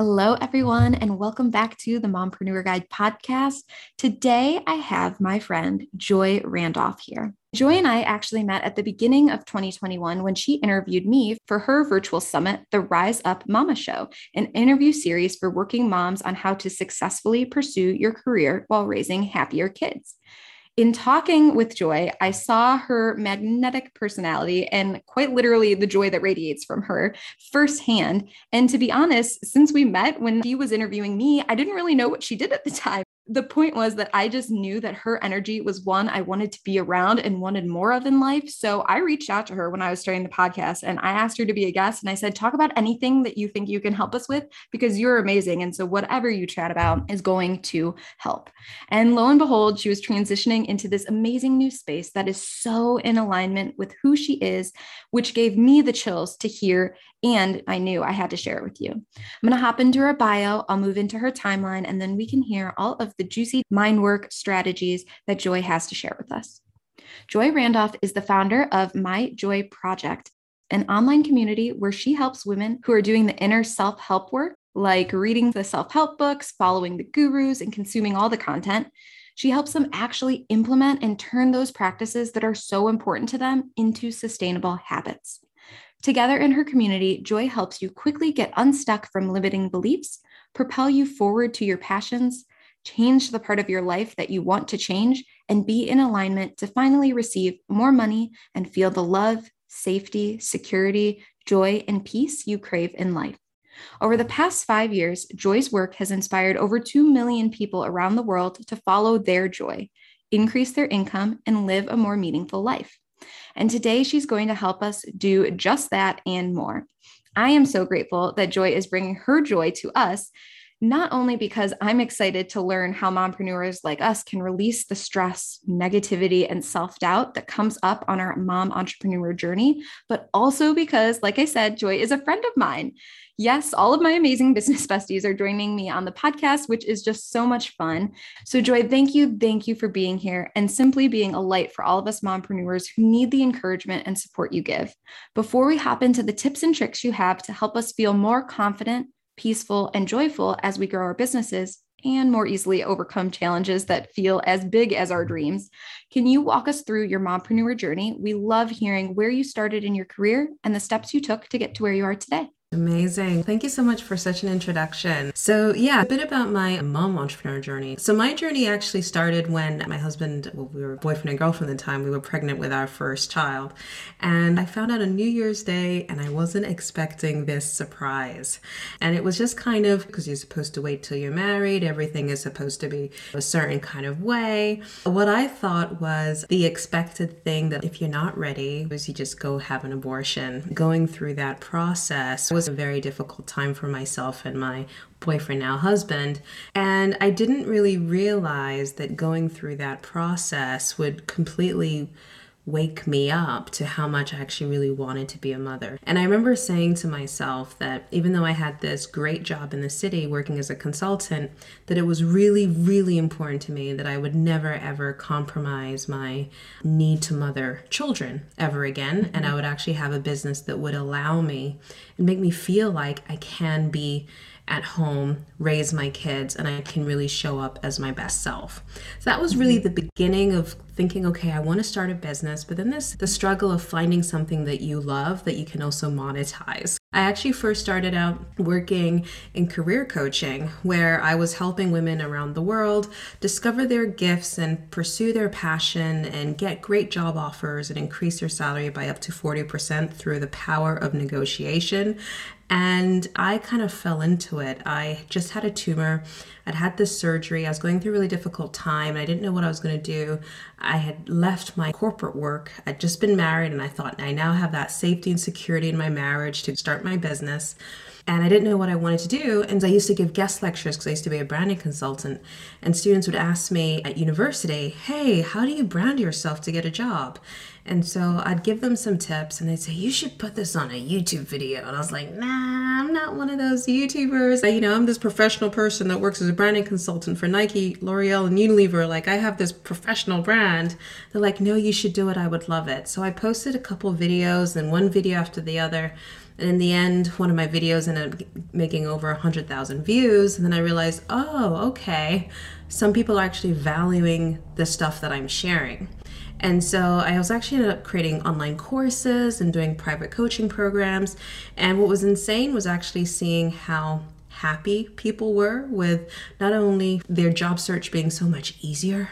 Hello, everyone, and welcome back to the Mompreneur Guide podcast. Today, I have my friend Joy Randolph here. Joy and I actually met at the beginning of 2021 when she interviewed me for her virtual summit, the Rise Up Mama Show, an interview series for working moms on how to successfully pursue your career while raising happier kids in talking with Joy, I saw her magnetic personality and quite literally the joy that radiates from her firsthand. And to be honest, since we met when he was interviewing me, I didn't really know what she did at the time the point was that I just knew that her energy was one I wanted to be around and wanted more of in life. So I reached out to her when I was starting the podcast and I asked her to be a guest. And I said, Talk about anything that you think you can help us with because you're amazing. And so whatever you chat about is going to help. And lo and behold, she was transitioning into this amazing new space that is so in alignment with who she is, which gave me the chills to hear and I knew I had to share it with you. I'm going to hop into her bio, I'll move into her timeline, and then we can hear all of the juicy mind work strategies that Joy has to share with us. Joy Randolph is the founder of My Joy Project, an online community where she helps women who are doing the inner self help work, like reading the self help books, following the gurus, and consuming all the content. She helps them actually implement and turn those practices that are so important to them into sustainable habits. Together in her community, Joy helps you quickly get unstuck from limiting beliefs, propel you forward to your passions, change the part of your life that you want to change, and be in alignment to finally receive more money and feel the love, safety, security, joy, and peace you crave in life. Over the past five years, Joy's work has inspired over 2 million people around the world to follow their joy, increase their income, and live a more meaningful life. And today she's going to help us do just that and more. I am so grateful that Joy is bringing her joy to us not only because I'm excited to learn how mompreneurs like us can release the stress, negativity, and self doubt that comes up on our mom entrepreneur journey, but also because, like I said, Joy is a friend of mine. Yes, all of my amazing business besties are joining me on the podcast, which is just so much fun. So, Joy, thank you. Thank you for being here and simply being a light for all of us mompreneurs who need the encouragement and support you give. Before we hop into the tips and tricks you have to help us feel more confident, peaceful, and joyful as we grow our businesses and more easily overcome challenges that feel as big as our dreams. Can you walk us through your mompreneur journey? We love hearing where you started in your career and the steps you took to get to where you are today. Amazing. Thank you so much for such an introduction. So, yeah, a bit about my mom entrepreneur journey. So, my journey actually started when my husband, well, we were boyfriend and girlfriend at the time, we were pregnant with our first child. And I found out on New Year's Day, and I wasn't expecting this surprise. And it was just kind of because you're supposed to wait till you're married, everything is supposed to be a certain kind of way. What I thought was the expected thing that if you're not ready, was you just go have an abortion. Going through that process was a very difficult time for myself and my boyfriend, now husband. And I didn't really realize that going through that process would completely wake me up to how much I actually really wanted to be a mother. And I remember saying to myself that even though I had this great job in the city working as a consultant, that it was really, really important to me that I would never ever compromise my need to mother children ever again. And I would actually have a business that would allow me and make me feel like I can be at home, raise my kids, and I can really show up as my best self. So that was really mm-hmm. the beginning of thinking, okay, I want to start a business, but then this the struggle of finding something that you love that you can also monetize. I actually first started out working in career coaching where I was helping women around the world discover their gifts and pursue their passion and get great job offers and increase their salary by up to 40% through the power of negotiation and I kind of fell into it. I just had a tumor. I'd had this surgery. I was going through a really difficult time. And I didn't know what I was going to do. I had left my corporate work. I'd just been married, and I thought I now have that safety and security in my marriage to start my business. and I didn't know what I wanted to do. And I used to give guest lectures because I used to be a branding consultant. And students would ask me at university, Hey, how do you brand yourself to get a job? And so I'd give them some tips and they'd say, You should put this on a YouTube video. And I was like, Nah, I'm not one of those YouTubers. You know, I'm this professional person that works as a branding consultant for Nike, L'Oreal, and Unilever. Like, I have this professional brand. They're like, No, you should do it. I would love it. So I posted a couple videos and one video after the other. And in the end, one of my videos ended up making over 100,000 views. And then I realized, oh, okay, some people are actually valuing the stuff that I'm sharing. And so I was actually ended up creating online courses and doing private coaching programs. And what was insane was actually seeing how happy people were with not only their job search being so much easier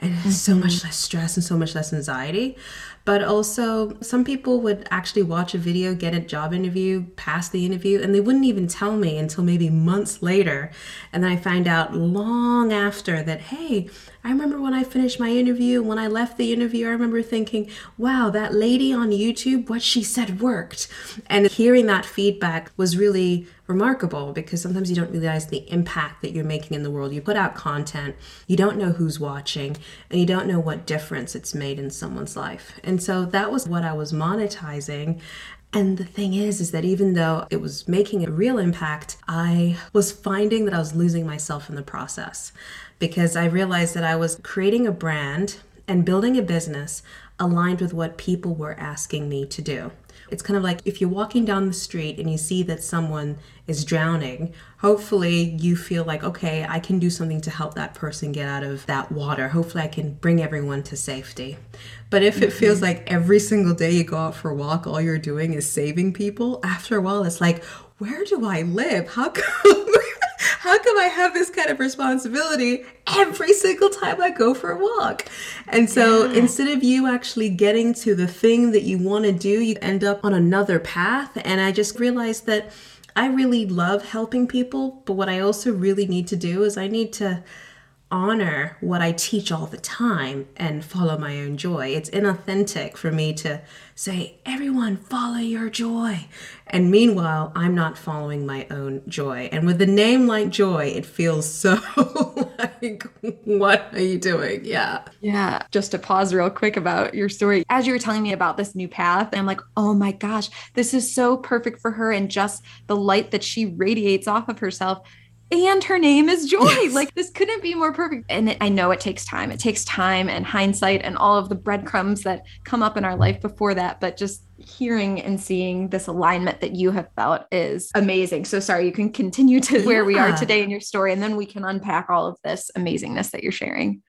and mm-hmm. so much less stress and so much less anxiety, but also, some people would actually watch a video, get a job interview, pass the interview, and they wouldn't even tell me until maybe months later. And then I find out long after that, hey, I remember when I finished my interview, when I left the interview, I remember thinking, wow, that lady on YouTube, what she said worked. And hearing that feedback was really remarkable because sometimes you don't realize the impact that you're making in the world. You put out content, you don't know who's watching, and you don't know what difference it's made in someone's life. And so that was what I was monetizing. And the thing is, is that even though it was making a real impact, I was finding that I was losing myself in the process because I realized that I was creating a brand and building a business aligned with what people were asking me to do. It's kind of like if you're walking down the street and you see that someone is drowning, hopefully you feel like, okay, I can do something to help that person get out of that water. Hopefully I can bring everyone to safety. But if it feels mm-hmm. like every single day you go out for a walk, all you're doing is saving people, after a while it's like, where do I live? How come how come I have this kind of responsibility every single time I go for a walk? And so yeah. instead of you actually getting to the thing that you want to do, you end up on another path. And I just realized that I really love helping people, but what I also really need to do is I need to honor what I teach all the time and follow my own joy. It's inauthentic for me to say, everyone, follow your joy. And meanwhile, I'm not following my own joy. And with a name like Joy, it feels so like, what are you doing? Yeah. Yeah. Just to pause real quick about your story. As you were telling me about this new path, I'm like, oh my gosh, this is so perfect for her. And just the light that she radiates off of herself and her name is Joy. Yes. Like this couldn't be more perfect. And it, I know it takes time. It takes time and hindsight and all of the breadcrumbs that come up in our life before that. But just hearing and seeing this alignment that you have felt is amazing. So sorry, you can continue to yeah. where we are today in your story, and then we can unpack all of this amazingness that you're sharing.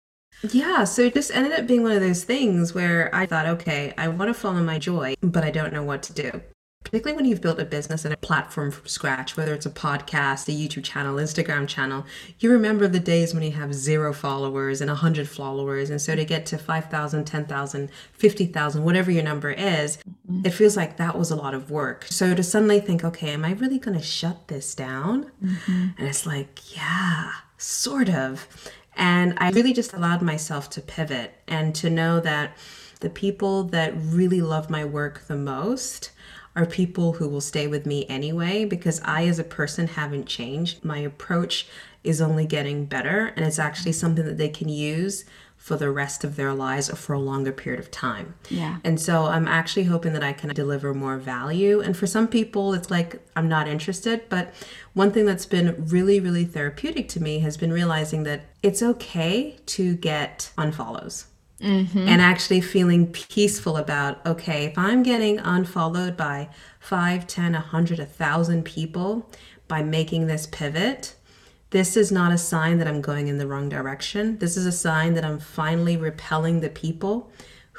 Yeah, so it just ended up being one of those things where I thought, okay, I want to follow my joy, but I don't know what to do particularly when you've built a business and a platform from scratch, whether it's a podcast, a YouTube channel, Instagram channel, you remember the days when you have zero followers and 100 followers. And so to get to 5,000, 10,000, 50,000, whatever your number is, mm-hmm. it feels like that was a lot of work. So to suddenly think, okay, am I really going to shut this down? Mm-hmm. And it's like, yeah, sort of. And I really just allowed myself to pivot and to know that the people that really love my work the most are people who will stay with me anyway because I, as a person, haven't changed. My approach is only getting better, and it's actually something that they can use for the rest of their lives or for a longer period of time. Yeah. And so I'm actually hoping that I can deliver more value. And for some people, it's like I'm not interested. But one thing that's been really, really therapeutic to me has been realizing that it's okay to get unfollows. Mm-hmm. and actually feeling peaceful about okay if i'm getting unfollowed by 5 10 100 1000 people by making this pivot this is not a sign that i'm going in the wrong direction this is a sign that i'm finally repelling the people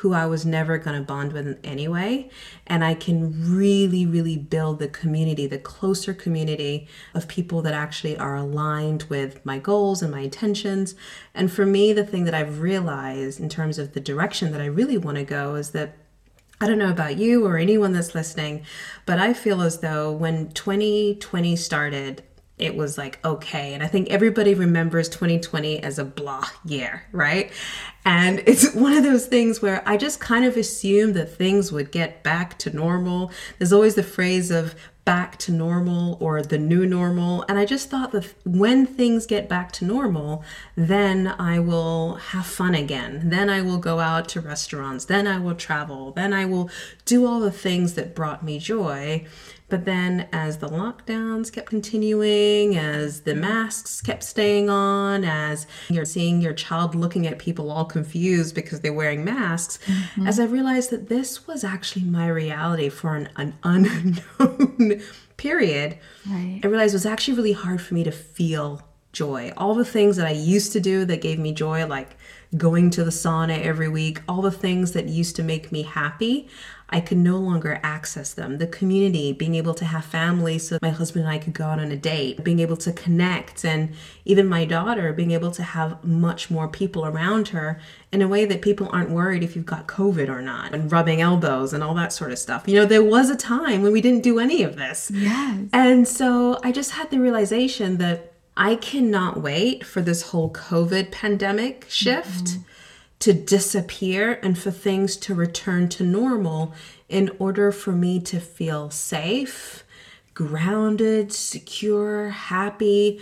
who I was never going to bond with anyway. And I can really, really build the community, the closer community of people that actually are aligned with my goals and my intentions. And for me, the thing that I've realized in terms of the direction that I really want to go is that I don't know about you or anyone that's listening, but I feel as though when 2020 started, it was like okay and i think everybody remembers 2020 as a blah year right and it's one of those things where i just kind of assumed that things would get back to normal there's always the phrase of back to normal or the new normal. And I just thought that when things get back to normal, then I will have fun again. Then I will go out to restaurants. Then I will travel. Then I will do all the things that brought me joy. But then, as the lockdowns kept continuing, as the masks kept staying on, as you're seeing your child looking at people all confused because they're wearing masks, mm-hmm. as I realized that this was actually my reality for an, an unknown period, right. I realized it was actually really hard for me to feel joy. All the things that I used to do that gave me joy, like going to the sauna every week, all the things that used to make me happy, I could no longer access them. The community, being able to have family so my husband and I could go out on a date, being able to connect, and even my daughter being able to have much more people around her in a way that people aren't worried if you've got COVID or not, and rubbing elbows and all that sort of stuff. You know, there was a time when we didn't do any of this. Yes. And so I just had the realization that I cannot wait for this whole COVID pandemic shift. Mm-hmm to disappear and for things to return to normal in order for me to feel safe, grounded, secure, happy.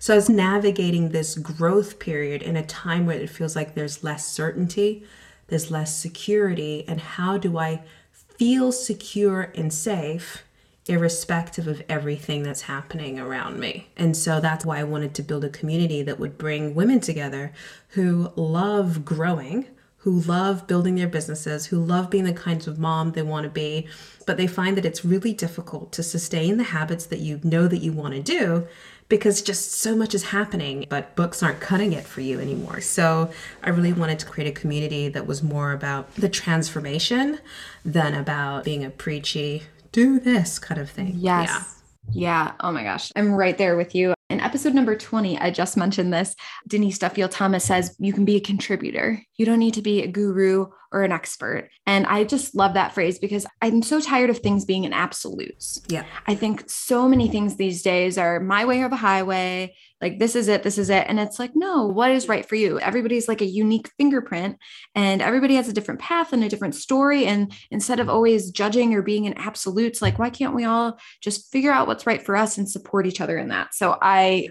So I was navigating this growth period in a time where it feels like there's less certainty, there's less security, and how do I feel secure and safe irrespective of everything that's happening around me. And so that's why I wanted to build a community that would bring women together who love growing, who love building their businesses, who love being the kinds of mom they want to be, but they find that it's really difficult to sustain the habits that you know that you want to do because just so much is happening, but books aren't cutting it for you anymore. So I really wanted to create a community that was more about the transformation than about being a preachy do this kind of thing. Yes. Yeah. Yeah. Oh my gosh. I'm right there with you. In episode number 20, I just mentioned this. Denise Duffield Thomas says you can be a contributor. You don't need to be a guru or an expert. And I just love that phrase because I'm so tired of things being in absolutes. Yeah. I think so many things these days are my way or the highway. Like, this is it, this is it. And it's like, no, what is right for you? Everybody's like a unique fingerprint and everybody has a different path and a different story. And instead of always judging or being in absolutes, like, why can't we all just figure out what's right for us and support each other in that? So I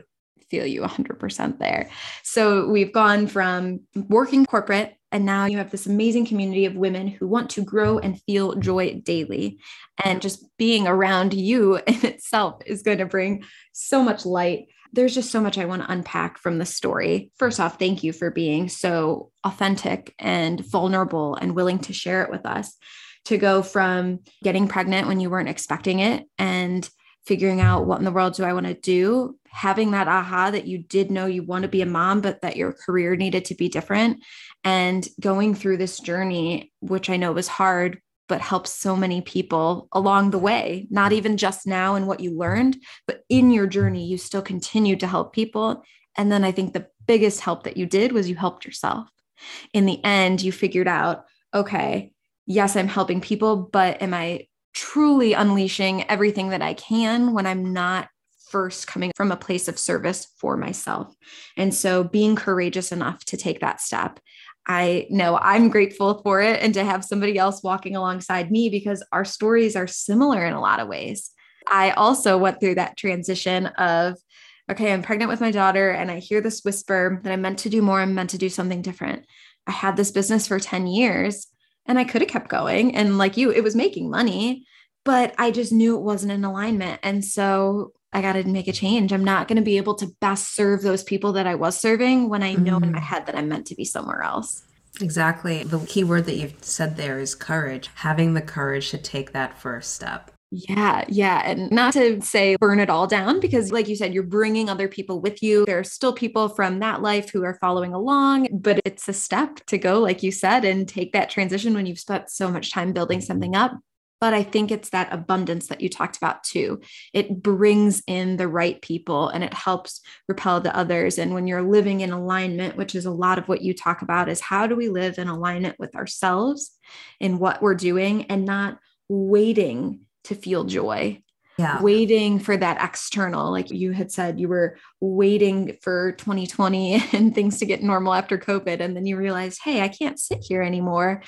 feel you 100% there. So we've gone from working corporate and now you have this amazing community of women who want to grow and feel joy daily. And just being around you in itself is going to bring so much light. There's just so much I want to unpack from the story. First off, thank you for being so authentic and vulnerable and willing to share it with us. To go from getting pregnant when you weren't expecting it and figuring out what in the world do I want to do, having that aha that you did know you want to be a mom, but that your career needed to be different, and going through this journey, which I know was hard, but helps so many people along the way, not even just now and what you learned, but in your journey, you still continue to help people. And then I think the biggest help that you did was you helped yourself. In the end, you figured out, okay, yes, I'm helping people, but am I truly unleashing everything that I can when I'm not first coming from a place of service for myself. And so being courageous enough to take that step. I know I'm grateful for it and to have somebody else walking alongside me because our stories are similar in a lot of ways. I also went through that transition of, okay, I'm pregnant with my daughter and I hear this whisper that I'm meant to do more, I'm meant to do something different. I had this business for 10 years and I could have kept going. And like you, it was making money, but I just knew it wasn't in alignment. And so I got to make a change. I'm not going to be able to best serve those people that I was serving when I know mm-hmm. in my mm-hmm. head that I'm meant to be somewhere else. Exactly. The key word that you've said there is courage. Having the courage to take that first step. Yeah, yeah. And not to say burn it all down, because like you said, you're bringing other people with you. There are still people from that life who are following along, but it's a step to go, like you said, and take that transition when you've spent so much time building something up. But I think it's that abundance that you talked about too. It brings in the right people and it helps repel the others. And when you're living in alignment, which is a lot of what you talk about, is how do we live in alignment with ourselves in what we're doing and not waiting to feel joy yeah. waiting for that external like you had said you were waiting for 2020 and things to get normal after covid and then you realized hey i can't sit here anymore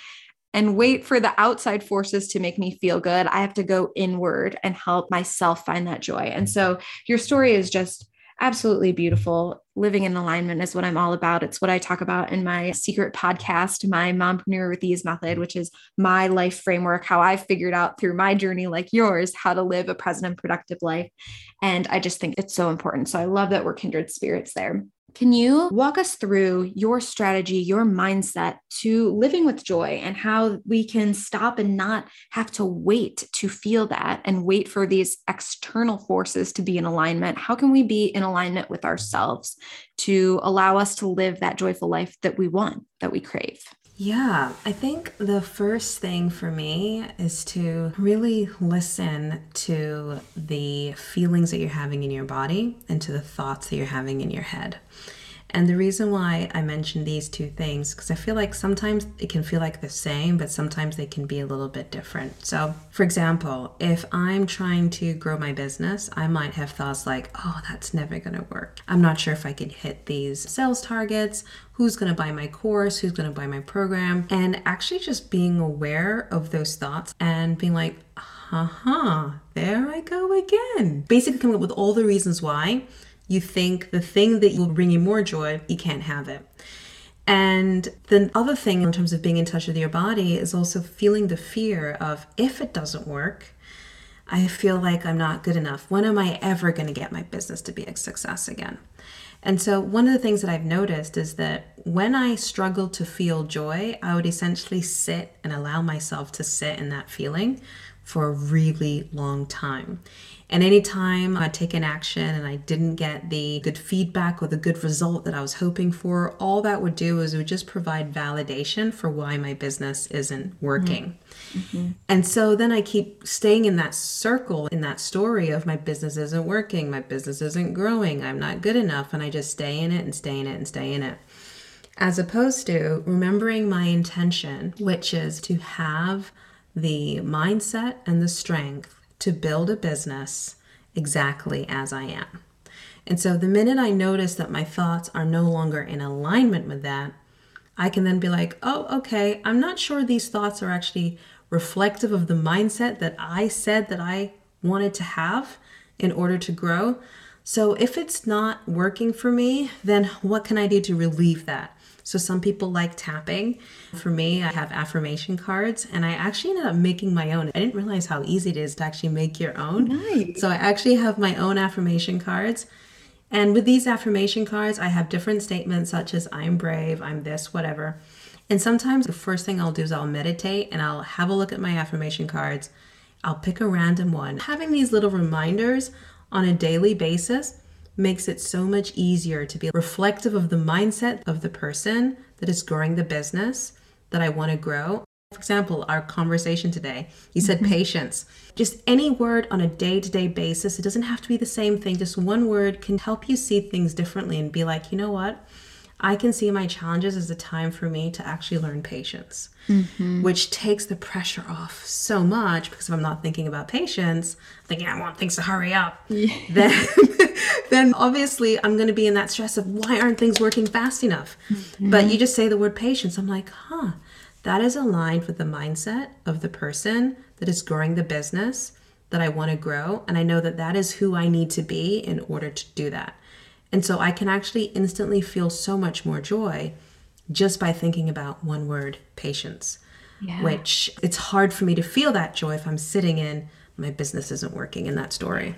and wait for the outside forces to make me feel good. I have to go inward and help myself find that joy. And so your story is just absolutely beautiful. Living in alignment is what I'm all about. It's what I talk about in my secret podcast, my Mompreneur with Ease method, which is my life framework, how I figured out through my journey, like yours, how to live a present and productive life. And I just think it's so important. So I love that we're kindred spirits there. Can you walk us through your strategy, your mindset to living with joy and how we can stop and not have to wait to feel that and wait for these external forces to be in alignment? How can we be in alignment with ourselves to allow us to live that joyful life that we want, that we crave? Yeah, I think the first thing for me is to really listen to the feelings that you're having in your body and to the thoughts that you're having in your head. And the reason why I mention these two things, because I feel like sometimes it can feel like the same, but sometimes they can be a little bit different. So, for example, if I'm trying to grow my business, I might have thoughts like, oh, that's never going to work. I'm not sure if I can hit these sales targets. Who's going to buy my course? Who's going to buy my program? And actually just being aware of those thoughts and being like, uh-huh, there I go again. Basically coming up with all the reasons why you think the thing that will bring you more joy, you can't have it. And the other thing in terms of being in touch with your body is also feeling the fear of if it doesn't work, I feel like I'm not good enough. When am I ever going to get my business to be a success again? And so, one of the things that I've noticed is that when I struggle to feel joy, I would essentially sit and allow myself to sit in that feeling for a really long time. And anytime I take an action and I didn't get the good feedback or the good result that I was hoping for, all that would do is it would just provide validation for why my business isn't working. Mm-hmm. And so then I keep staying in that circle, in that story of my business isn't working, my business isn't growing, I'm not good enough. And I just stay in it and stay in it and stay in it. As opposed to remembering my intention, which is to have the mindset and the strength to build a business exactly as I am. And so the minute I notice that my thoughts are no longer in alignment with that, I can then be like, oh, okay, I'm not sure these thoughts are actually reflective of the mindset that I said that I wanted to have in order to grow. So if it's not working for me, then what can I do to relieve that? So some people like tapping. For me, I have affirmation cards and I actually ended up making my own. I didn't realize how easy it is to actually make your own. Nice. So I actually have my own affirmation cards. And with these affirmation cards, I have different statements such as I'm brave, I'm this, whatever. And sometimes the first thing I'll do is I'll meditate and I'll have a look at my affirmation cards. I'll pick a random one. Having these little reminders on a daily basis makes it so much easier to be reflective of the mindset of the person that is growing the business that I want to grow. For example, our conversation today, you said mm-hmm. patience. Just any word on a day to day basis, it doesn't have to be the same thing. Just one word can help you see things differently and be like, you know what? I can see my challenges as a time for me to actually learn patience, mm-hmm. which takes the pressure off so much because if I'm not thinking about patience, thinking I want things to hurry up, yeah. then then obviously I'm going to be in that stress of why aren't things working fast enough? Mm-hmm. But you just say the word patience. I'm like, huh, that is aligned with the mindset of the person that is growing the business that I want to grow. And I know that that is who I need to be in order to do that. And so I can actually instantly feel so much more joy just by thinking about one word patience. Yeah. Which it's hard for me to feel that joy if I'm sitting in my business isn't working in that story.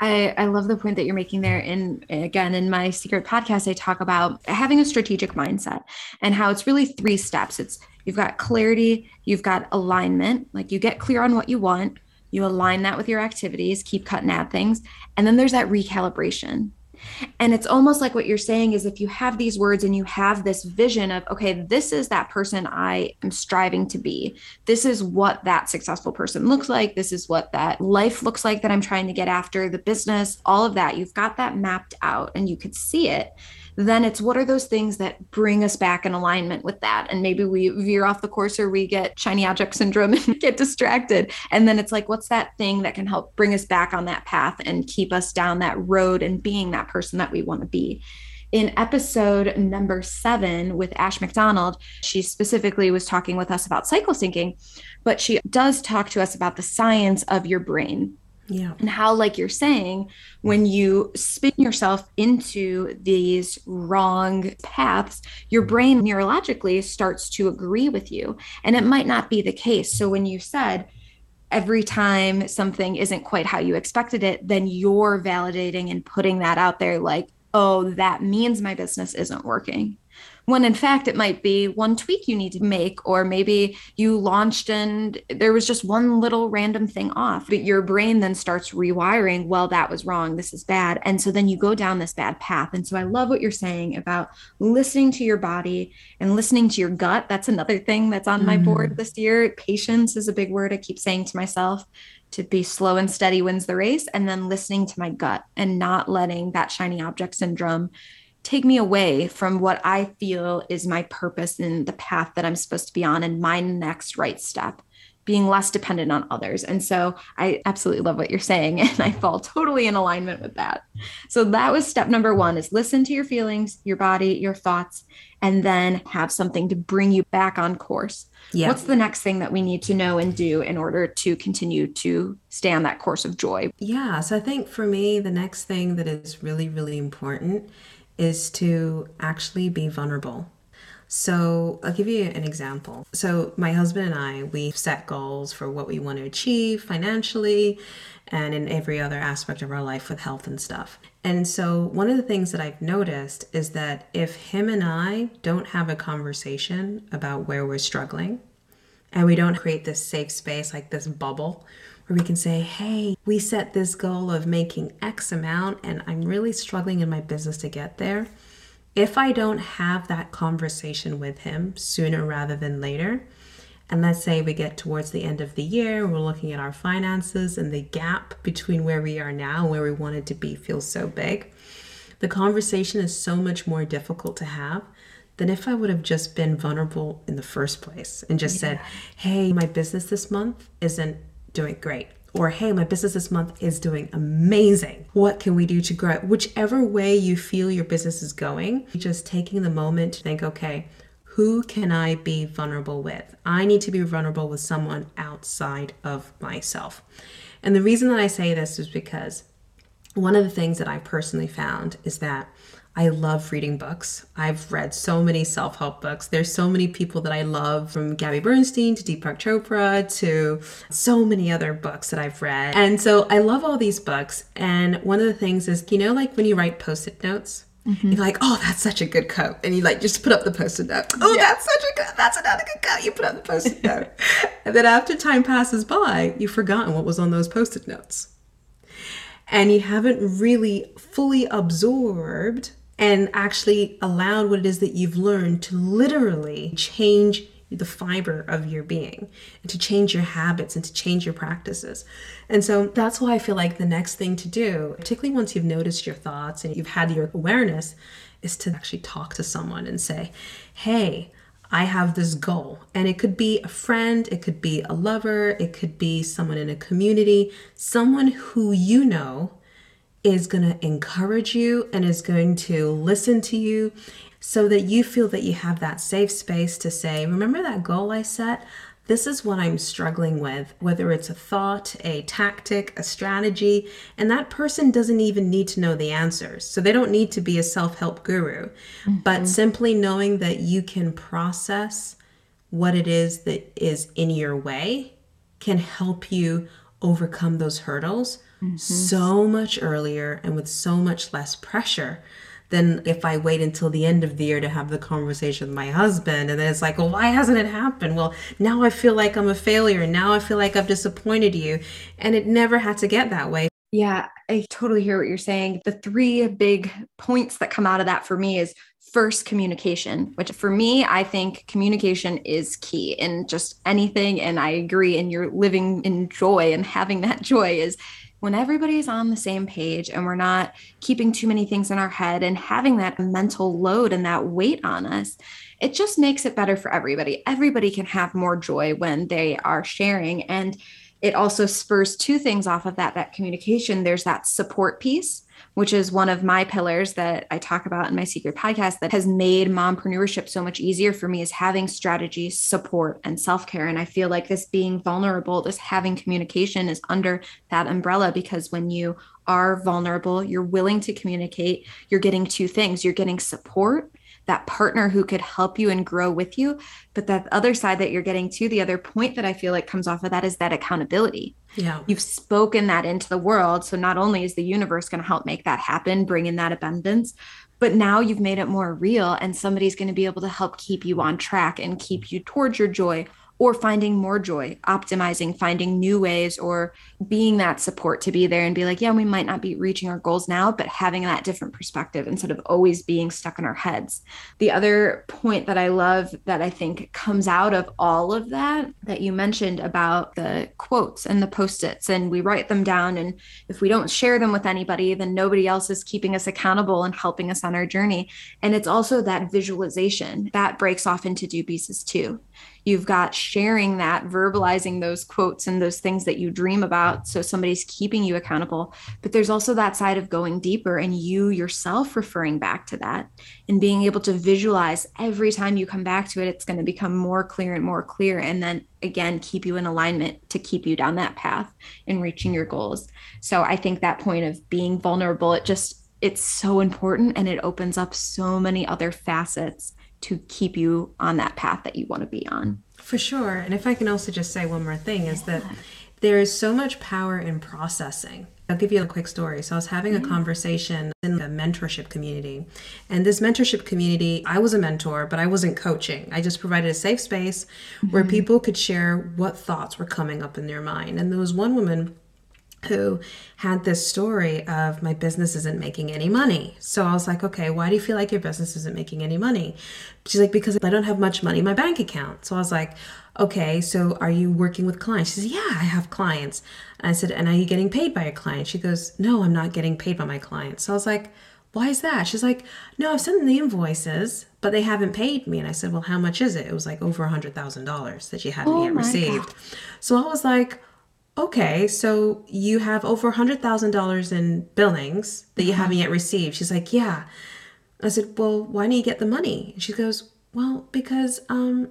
I, I love the point that you're making there. And again, in my secret podcast, I talk about having a strategic mindset and how it's really three steps. It's you've got clarity, you've got alignment, like you get clear on what you want, you align that with your activities, keep cutting at things, and then there's that recalibration. And it's almost like what you're saying is if you have these words and you have this vision of, okay, this is that person I am striving to be. This is what that successful person looks like. This is what that life looks like that I'm trying to get after, the business, all of that. You've got that mapped out and you could see it then it's what are those things that bring us back in alignment with that? And maybe we veer off the course or we get shiny object syndrome and get distracted. And then it's like, what's that thing that can help bring us back on that path and keep us down that road and being that person that we want to be? in episode number seven with Ash McDonald, she specifically was talking with us about cycle syncing, but she does talk to us about the science of your brain. Yeah. And how, like you're saying, when you spin yourself into these wrong paths, your mm. brain neurologically starts to agree with you. And it might not be the case. So when you said, every time something isn't quite how you expected it, then you're validating and putting that out there like, oh, that means my business isn't working when in fact it might be one tweak you need to make or maybe you launched and there was just one little random thing off but your brain then starts rewiring well that was wrong this is bad and so then you go down this bad path and so i love what you're saying about listening to your body and listening to your gut that's another thing that's on mm. my board mm. this year patience is a big word i keep saying to myself to be slow and steady wins the race and then listening to my gut and not letting that shiny object syndrome take me away from what I feel is my purpose and the path that I'm supposed to be on and my next right step, being less dependent on others. And so I absolutely love what you're saying and I fall totally in alignment with that. So that was step number 1 is listen to your feelings, your body, your thoughts and then have something to bring you back on course. Yeah. What's the next thing that we need to know and do in order to continue to stay on that course of joy? Yeah, so I think for me the next thing that is really really important is to actually be vulnerable. So, I'll give you an example. So, my husband and I, we've set goals for what we want to achieve financially and in every other aspect of our life with health and stuff. And so, one of the things that I've noticed is that if him and I don't have a conversation about where we're struggling, and we don't create this safe space, like this bubble, where we can say, hey, we set this goal of making X amount and I'm really struggling in my business to get there. If I don't have that conversation with him sooner rather than later, and let's say we get towards the end of the year, we're looking at our finances and the gap between where we are now and where we wanted to be feels so big. The conversation is so much more difficult to have than if I would have just been vulnerable in the first place and just yeah. said, Hey, my business this month isn't doing great. Or, hey, my business this month is doing amazing. What can we do to grow? Whichever way you feel your business is going, just taking the moment to think, okay, who can I be vulnerable with? I need to be vulnerable with someone outside of myself. And the reason that I say this is because one of the things that I personally found is that I love reading books. I've read so many self help books. There's so many people that I love, from Gabby Bernstein to Deepak Chopra to so many other books that I've read. And so I love all these books. And one of the things is, you know, like when you write post it notes, Mm-hmm. You're like, oh, that's such a good coat, and you like just put up the post-it note. Oh, yeah. that's such a good, that's another good coat. You put up the post-it note, and then after time passes by, you've forgotten what was on those post-it notes, and you haven't really fully absorbed and actually allowed what it is that you've learned to literally change the fiber of your being and to change your habits and to change your practices. And so that's why I feel like the next thing to do, particularly once you've noticed your thoughts and you've had your awareness, is to actually talk to someone and say, hey, I have this goal. And it could be a friend, it could be a lover, it could be someone in a community, someone who you know is going to encourage you and is going to listen to you so that you feel that you have that safe space to say, Remember that goal I set? This is what I'm struggling with, whether it's a thought, a tactic, a strategy, and that person doesn't even need to know the answers. So they don't need to be a self help guru, mm-hmm. but simply knowing that you can process what it is that is in your way can help you overcome those hurdles mm-hmm. so much earlier and with so much less pressure than if I wait until the end of the year to have the conversation with my husband. And then it's like, well, why hasn't it happened? Well, now I feel like I'm a failure. Now I feel like I've disappointed you. And it never had to get that way. Yeah, I totally hear what you're saying. The three big points that come out of that for me is first communication, which for me, I think communication is key in just anything. And I agree. And you're living in joy and having that joy is when everybody's on the same page and we're not keeping too many things in our head and having that mental load and that weight on us, it just makes it better for everybody. Everybody can have more joy when they are sharing. And it also spurs two things off of that that communication there's that support piece which is one of my pillars that I talk about in my secret podcast that has made mompreneurship so much easier for me is having strategy, support, and self care. And I feel like this being vulnerable, this having communication is under that umbrella because when you are vulnerable, you're willing to communicate, you're getting two things you're getting support that partner who could help you and grow with you. But that other side that you're getting to, the other point that I feel like comes off of that is that accountability. Yeah. You've spoken that into the world. So not only is the universe going to help make that happen, bring in that abundance, but now you've made it more real and somebody's going to be able to help keep you on track and keep you towards your joy or finding more joy, optimizing, finding new ways, or being that support to be there and be like, yeah, we might not be reaching our goals now, but having that different perspective instead of always being stuck in our heads. The other point that I love that I think comes out of all of that, that you mentioned about the quotes and the post its, and we write them down. And if we don't share them with anybody, then nobody else is keeping us accountable and helping us on our journey. And it's also that visualization that breaks off into two pieces too You've got sharing that, verbalizing those quotes and those things that you dream about. So somebody's keeping you accountable. But there's also that side of going deeper and you yourself referring back to that and being able to visualize every time you come back to it, it's going to become more clear and more clear. And then again, keep you in alignment to keep you down that path and reaching your goals. So I think that point of being vulnerable, it just, it's so important and it opens up so many other facets to keep you on that path that you want to be on. For sure. And if I can also just say one more thing is that there is so much power in processing. I'll give you a quick story. So I was having a conversation in a mentorship community. And this mentorship community, I was a mentor, but I wasn't coaching. I just provided a safe space mm-hmm. where people could share what thoughts were coming up in their mind. And there was one woman who had this story of my business isn't making any money. So I was like, okay, why do you feel like your business isn't making any money? She's like, because I don't have much money in my bank account. So I was like, okay, so are you working with clients? She says, yeah, I have clients. And I said, and are you getting paid by your client? She goes, no, I'm not getting paid by my clients. So I was like, why is that? She's like, no, I've sent them the invoices, but they haven't paid me. And I said, well, how much is it? It was like over a hundred thousand dollars that she hadn't oh yet received. God. So I was like, okay, so you have over $100,000 in billings that you uh-huh. haven't yet received. She's like, yeah. I said, well, why don't you get the money? she goes, well, because um,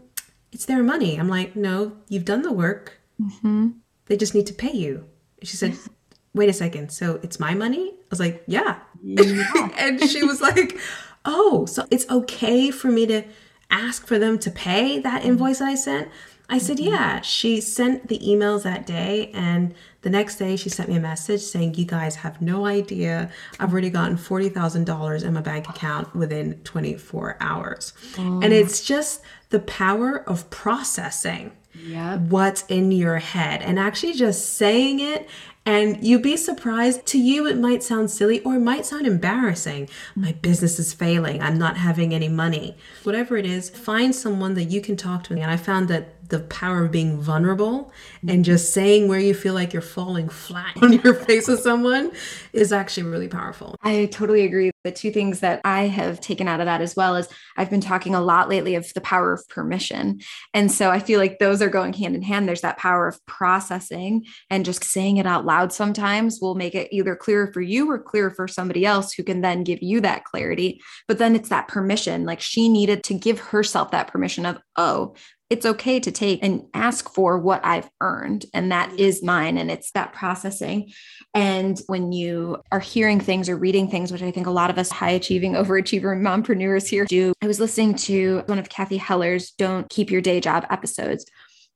it's their money. I'm like, no, you've done the work. Mm-hmm. They just need to pay you. She said, wait a second. So it's my money? I was like, yeah. yeah. and she was like, oh, so it's okay for me to ask for them to pay that invoice that I sent? I said, mm-hmm. yeah. She sent the emails that day, and the next day she sent me a message saying, You guys have no idea. I've already gotten $40,000 in my bank account within 24 hours. Oh. And it's just the power of processing yep. what's in your head and actually just saying it and you'd be surprised. To you, it might sound silly or it might sound embarrassing. My business is failing. I'm not having any money. Whatever it is, find someone that you can talk to. And I found that the power of being vulnerable and mm-hmm. just saying where you feel like you're falling flat on your face with someone is actually really powerful. I totally agree. The two things that I have taken out of that as well is I've been talking a lot lately of the power of permission. And so I feel like those are going hand in hand. There's that power of processing and just saying it out loud sometimes will make it either clearer for you or clearer for somebody else who can then give you that clarity. But then it's that permission. Like she needed to give herself that permission of, oh, it's okay to take and ask for what I've earned, and that mm-hmm. is mine. And it's that processing. And when you are hearing things or reading things, which I think a lot of us high achieving, overachiever mompreneurs here do, I was listening to one of Cathy Heller's Don't Keep Your Day Job episodes.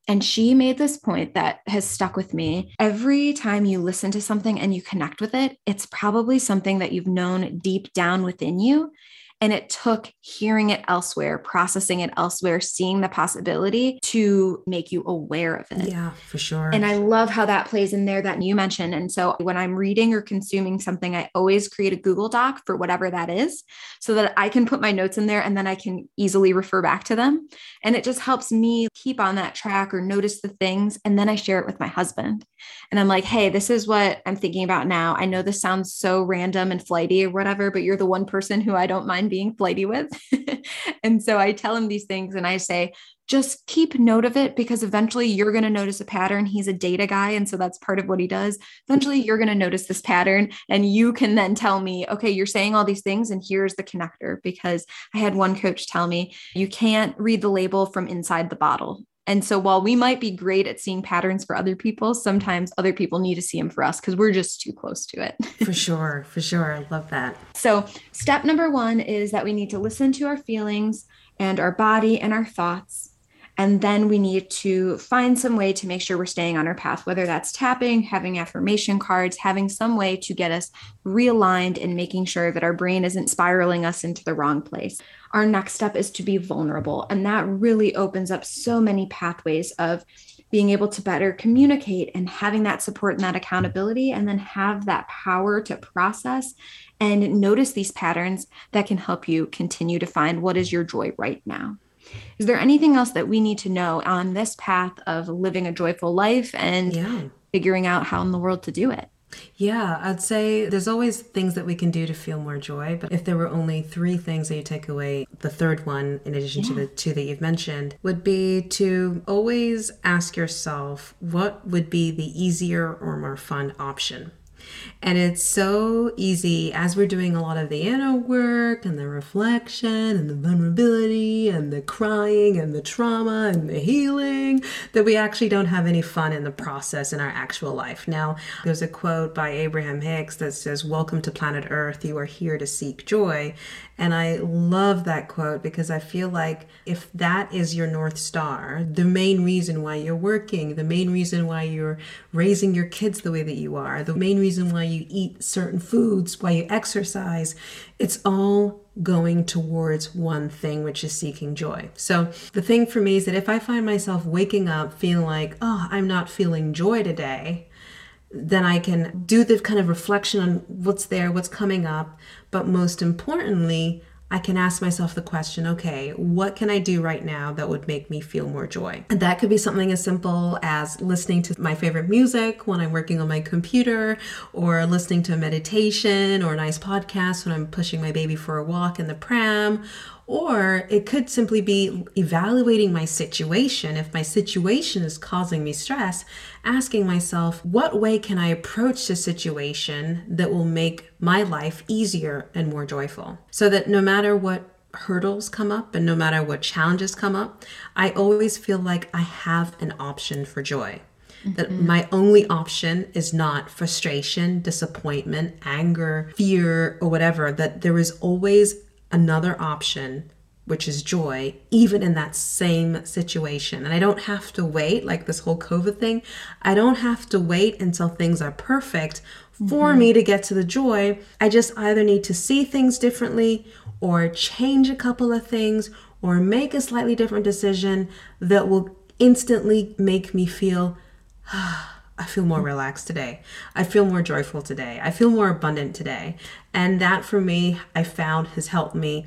And she made this point that has stuck with me. Every time you listen to something and you connect with it, it's probably something that you've known deep down within you. And it took hearing it elsewhere, processing it elsewhere, seeing the possibility to make you aware of it. Yeah, for sure. And I love how that plays in there that you mentioned. And so when I'm reading or consuming something, I always create a Google Doc for whatever that is so that I can put my notes in there and then I can easily refer back to them. And it just helps me keep on that track or notice the things. And then I share it with my husband. And I'm like, hey, this is what I'm thinking about now. I know this sounds so random and flighty or whatever, but you're the one person who I don't mind being flighty with. and so I tell him these things and I say, just keep note of it because eventually you're going to notice a pattern. He's a data guy. And so that's part of what he does. Eventually you're going to notice this pattern and you can then tell me, okay, you're saying all these things and here's the connector. Because I had one coach tell me, you can't read the label from inside the bottle. And so while we might be great at seeing patterns for other people, sometimes other people need to see them for us because we're just too close to it. for sure. For sure. I love that. So, step number one is that we need to listen to our feelings and our body and our thoughts and then we need to find some way to make sure we're staying on our path, whether that's tapping, having affirmation cards, having some way to get us realigned and making sure that our brain isn't spiraling us into the wrong place. Our next step is to be vulnerable. And that really opens up so many pathways of being able to better communicate and having that support and that accountability, and then have that power to process and notice these patterns that can help you continue to find what is your joy right now. Is there anything else that we need to know on this path of living a joyful life and yeah. figuring out how in the world to do it? Yeah, I'd say there's always things that we can do to feel more joy. But if there were only three things that you take away, the third one, in addition yeah. to the two that you've mentioned, would be to always ask yourself what would be the easier or more fun option. And it's so easy as we're doing a lot of the inner work and the reflection and the vulnerability and the crying and the trauma and the healing that we actually don't have any fun in the process in our actual life. Now, there's a quote by Abraham Hicks that says, Welcome to planet Earth. You are here to seek joy. And I love that quote because I feel like if that is your North Star, the main reason why you're working, the main reason why you're raising your kids the way that you are, the main reason why you eat certain foods, why you exercise, it's all going towards one thing, which is seeking joy. So the thing for me is that if I find myself waking up feeling like, oh, I'm not feeling joy today, then I can do the kind of reflection on what's there, what's coming up. But most importantly, I can ask myself the question okay, what can I do right now that would make me feel more joy? And that could be something as simple as listening to my favorite music when I'm working on my computer, or listening to a meditation or a nice podcast when I'm pushing my baby for a walk in the pram, or it could simply be evaluating my situation. If my situation is causing me stress, asking myself, what way can I approach the situation that will make my life easier and more joyful? So that no matter what hurdles come up and no matter what challenges come up, I always feel like I have an option for joy. Mm-hmm. That my only option is not frustration, disappointment, anger, fear, or whatever. That there is always another option which is joy, even in that same situation. And I don't have to wait, like this whole COVID thing, I don't have to wait until things are perfect for mm-hmm. me to get to the joy. I just either need to see things differently or change a couple of things or make a slightly different decision that will instantly make me feel. I feel more relaxed today. I feel more joyful today. I feel more abundant today. And that for me, I found has helped me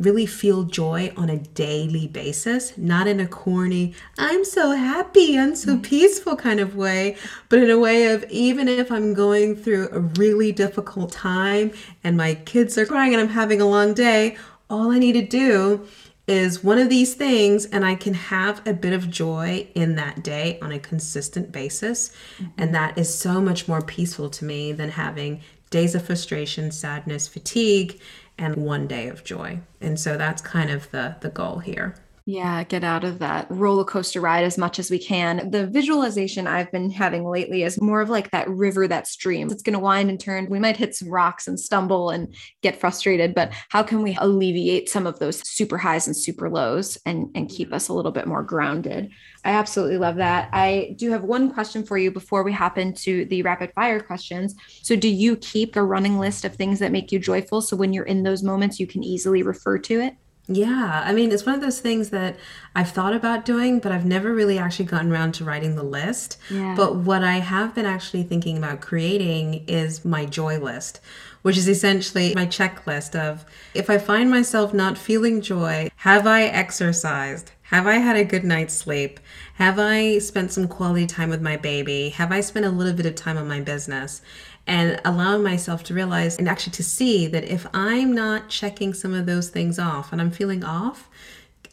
really feel joy on a daily basis, not in a corny, I'm so happy, I'm so mm. peaceful kind of way, but in a way of even if I'm going through a really difficult time and my kids are crying and I'm having a long day, all I need to do is one of these things and I can have a bit of joy in that day on a consistent basis. Mm-hmm. And that is so much more peaceful to me than having days of frustration, sadness, fatigue, and one day of joy. And so that's kind of the the goal here. Yeah, get out of that roller coaster ride as much as we can. The visualization I've been having lately is more of like that river, that stream. It's going to wind and turn. We might hit some rocks and stumble and get frustrated, but how can we alleviate some of those super highs and super lows and, and keep us a little bit more grounded? I absolutely love that. I do have one question for you before we hop into the rapid fire questions. So, do you keep a running list of things that make you joyful? So, when you're in those moments, you can easily refer to it? Yeah, I mean, it's one of those things that I've thought about doing, but I've never really actually gotten around to writing the list. Yeah. But what I have been actually thinking about creating is my joy list, which is essentially my checklist of if I find myself not feeling joy, have I exercised? Have I had a good night's sleep? Have I spent some quality time with my baby? Have I spent a little bit of time on my business? And allowing myself to realize and actually to see that if I'm not checking some of those things off and I'm feeling off,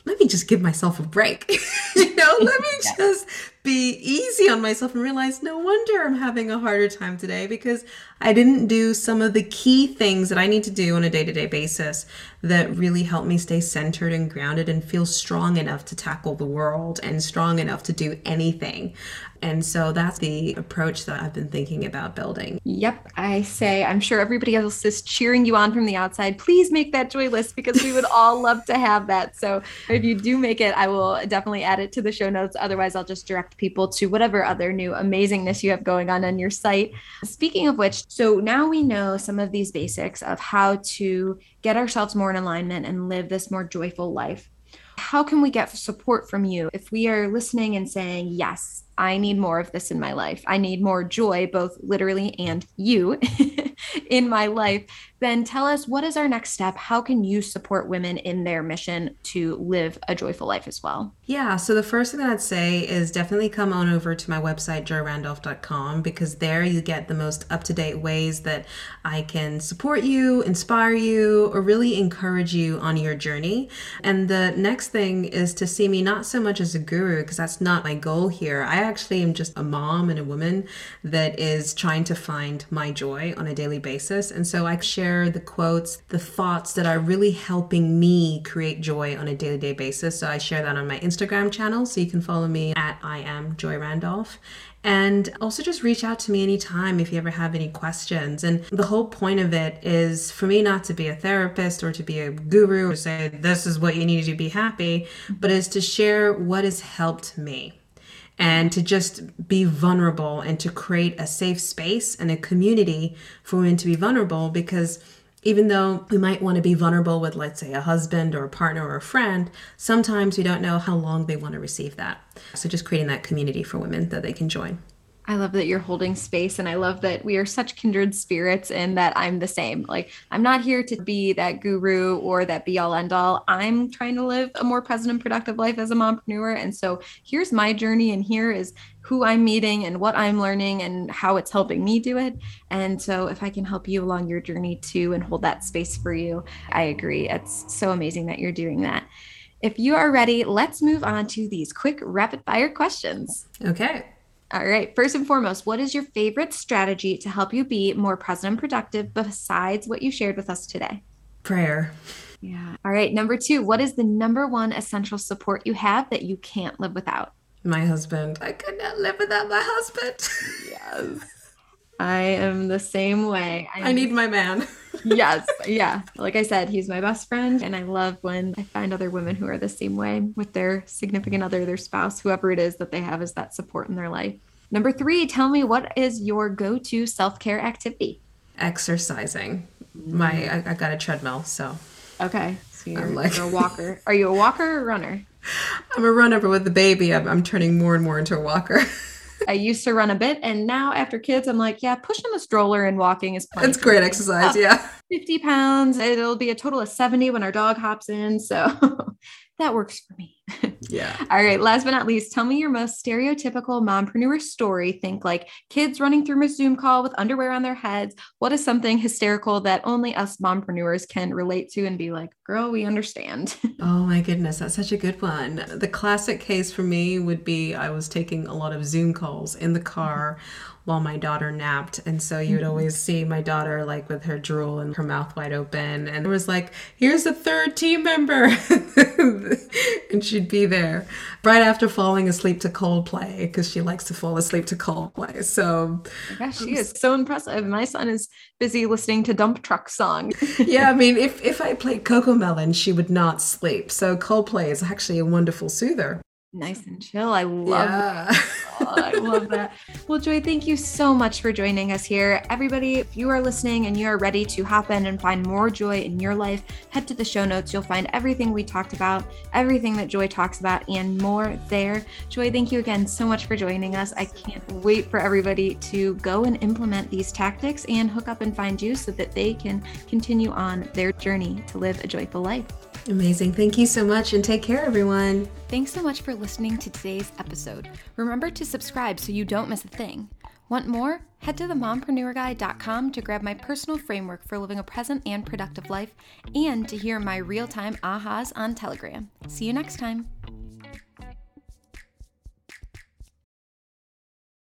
let me just give myself a break. you know, let me just be easy on myself and realize no wonder I'm having a harder time today because I didn't do some of the key things that I need to do on a day to day basis that really help me stay centered and grounded and feel strong enough to tackle the world and strong enough to do anything. And so that's the approach that I've been thinking about building. Yep. I say, I'm sure everybody else is cheering you on from the outside. Please make that joy list because we would all love to have that. So if you do make it, I will definitely add it to the show notes. Otherwise, I'll just direct people to whatever other new amazingness you have going on on your site. Speaking of which, so now we know some of these basics of how to get ourselves more in alignment and live this more joyful life. How can we get support from you if we are listening and saying, Yes, I need more of this in my life. I need more joy, both literally and you in my life. Then tell us what is our next step? How can you support women in their mission to live a joyful life as well? Yeah, so the first thing that I'd say is definitely come on over to my website, joyrandolph.com, because there you get the most up to date ways that I can support you, inspire you, or really encourage you on your journey. And the next thing is to see me not so much as a guru, because that's not my goal here. I actually am just a mom and a woman that is trying to find my joy on a daily basis. And so I share the quotes, the thoughts that are really helping me create joy on a daily day basis. So I share that on my Instagram channel. So you can follow me at I am Joy Randolph. And also just reach out to me anytime if you ever have any questions. And the whole point of it is for me not to be a therapist or to be a guru or say, this is what you need to be happy, but is to share what has helped me and to just be vulnerable and to create a safe space and a community for women to be vulnerable because even though we might want to be vulnerable with, let's say, a husband or a partner or a friend, sometimes we don't know how long they want to receive that. So, just creating that community for women that they can join. I love that you're holding space and I love that we are such kindred spirits and that I'm the same. Like I'm not here to be that guru or that be all end all. I'm trying to live a more present and productive life as a mompreneur. And so here's my journey and here is who I'm meeting and what I'm learning and how it's helping me do it. And so if I can help you along your journey too and hold that space for you, I agree. It's so amazing that you're doing that. If you are ready, let's move on to these quick rapid fire questions. Okay. All right. First and foremost, what is your favorite strategy to help you be more present and productive besides what you shared with us today? Prayer. Yeah. All right. Number two, what is the number one essential support you have that you can't live without? My husband. I could not live without my husband. yes. I am the same way. I, I need my man. yes. Yeah. Like I said, he's my best friend. And I love when I find other women who are the same way with their significant other, their spouse, whoever it is that they have as that support in their life. Number three, tell me what is your go to self care activity? Exercising. My, I, I, got a treadmill. So, okay. So you're, like... you're a walker. Are you a walker or a runner? I'm a runner, but with the baby, I'm, I'm turning more and more into a walker. I used to run a bit, and now after kids, I'm like, yeah, pushing the stroller and walking is fun. It's great exercise, oh, yeah. 50 pounds. It'll be a total of 70 when our dog hops in. So that works for me. Yeah. All right. Last but not least, tell me your most stereotypical mompreneur story. Think like kids running through a Zoom call with underwear on their heads. What is something hysterical that only us mompreneurs can relate to and be like, girl, we understand? Oh my goodness. That's such a good one. The classic case for me would be I was taking a lot of Zoom calls in the mm-hmm. car while my daughter napped. And so you'd mm-hmm. always see my daughter like with her drool and her mouth wide open. And it was like, here's a third team member. and she'd be there right after falling asleep to Coldplay because she likes to fall asleep to Coldplay. So, gosh, she is so impressive. My son is busy listening to dump truck song. yeah, I mean, if, if I played CoComelon, she would not sleep. So Coldplay is actually a wonderful soother nice and chill. I love yeah. oh, I love that. Well, Joy, thank you so much for joining us here. Everybody, if you are listening and you are ready to hop in and find more joy in your life, head to the show notes. You'll find everything we talked about, everything that Joy talks about, and more there. Joy, thank you again so much for joining us. I can't wait for everybody to go and implement these tactics and hook up and find you so that they can continue on their journey to live a joyful life. Amazing. Thank you so much and take care, everyone. Thanks so much for listening to today's episode. Remember to subscribe so you don't miss a thing. Want more? Head to themompreneurguide.com to grab my personal framework for living a present and productive life and to hear my real time ahas on Telegram. See you next time.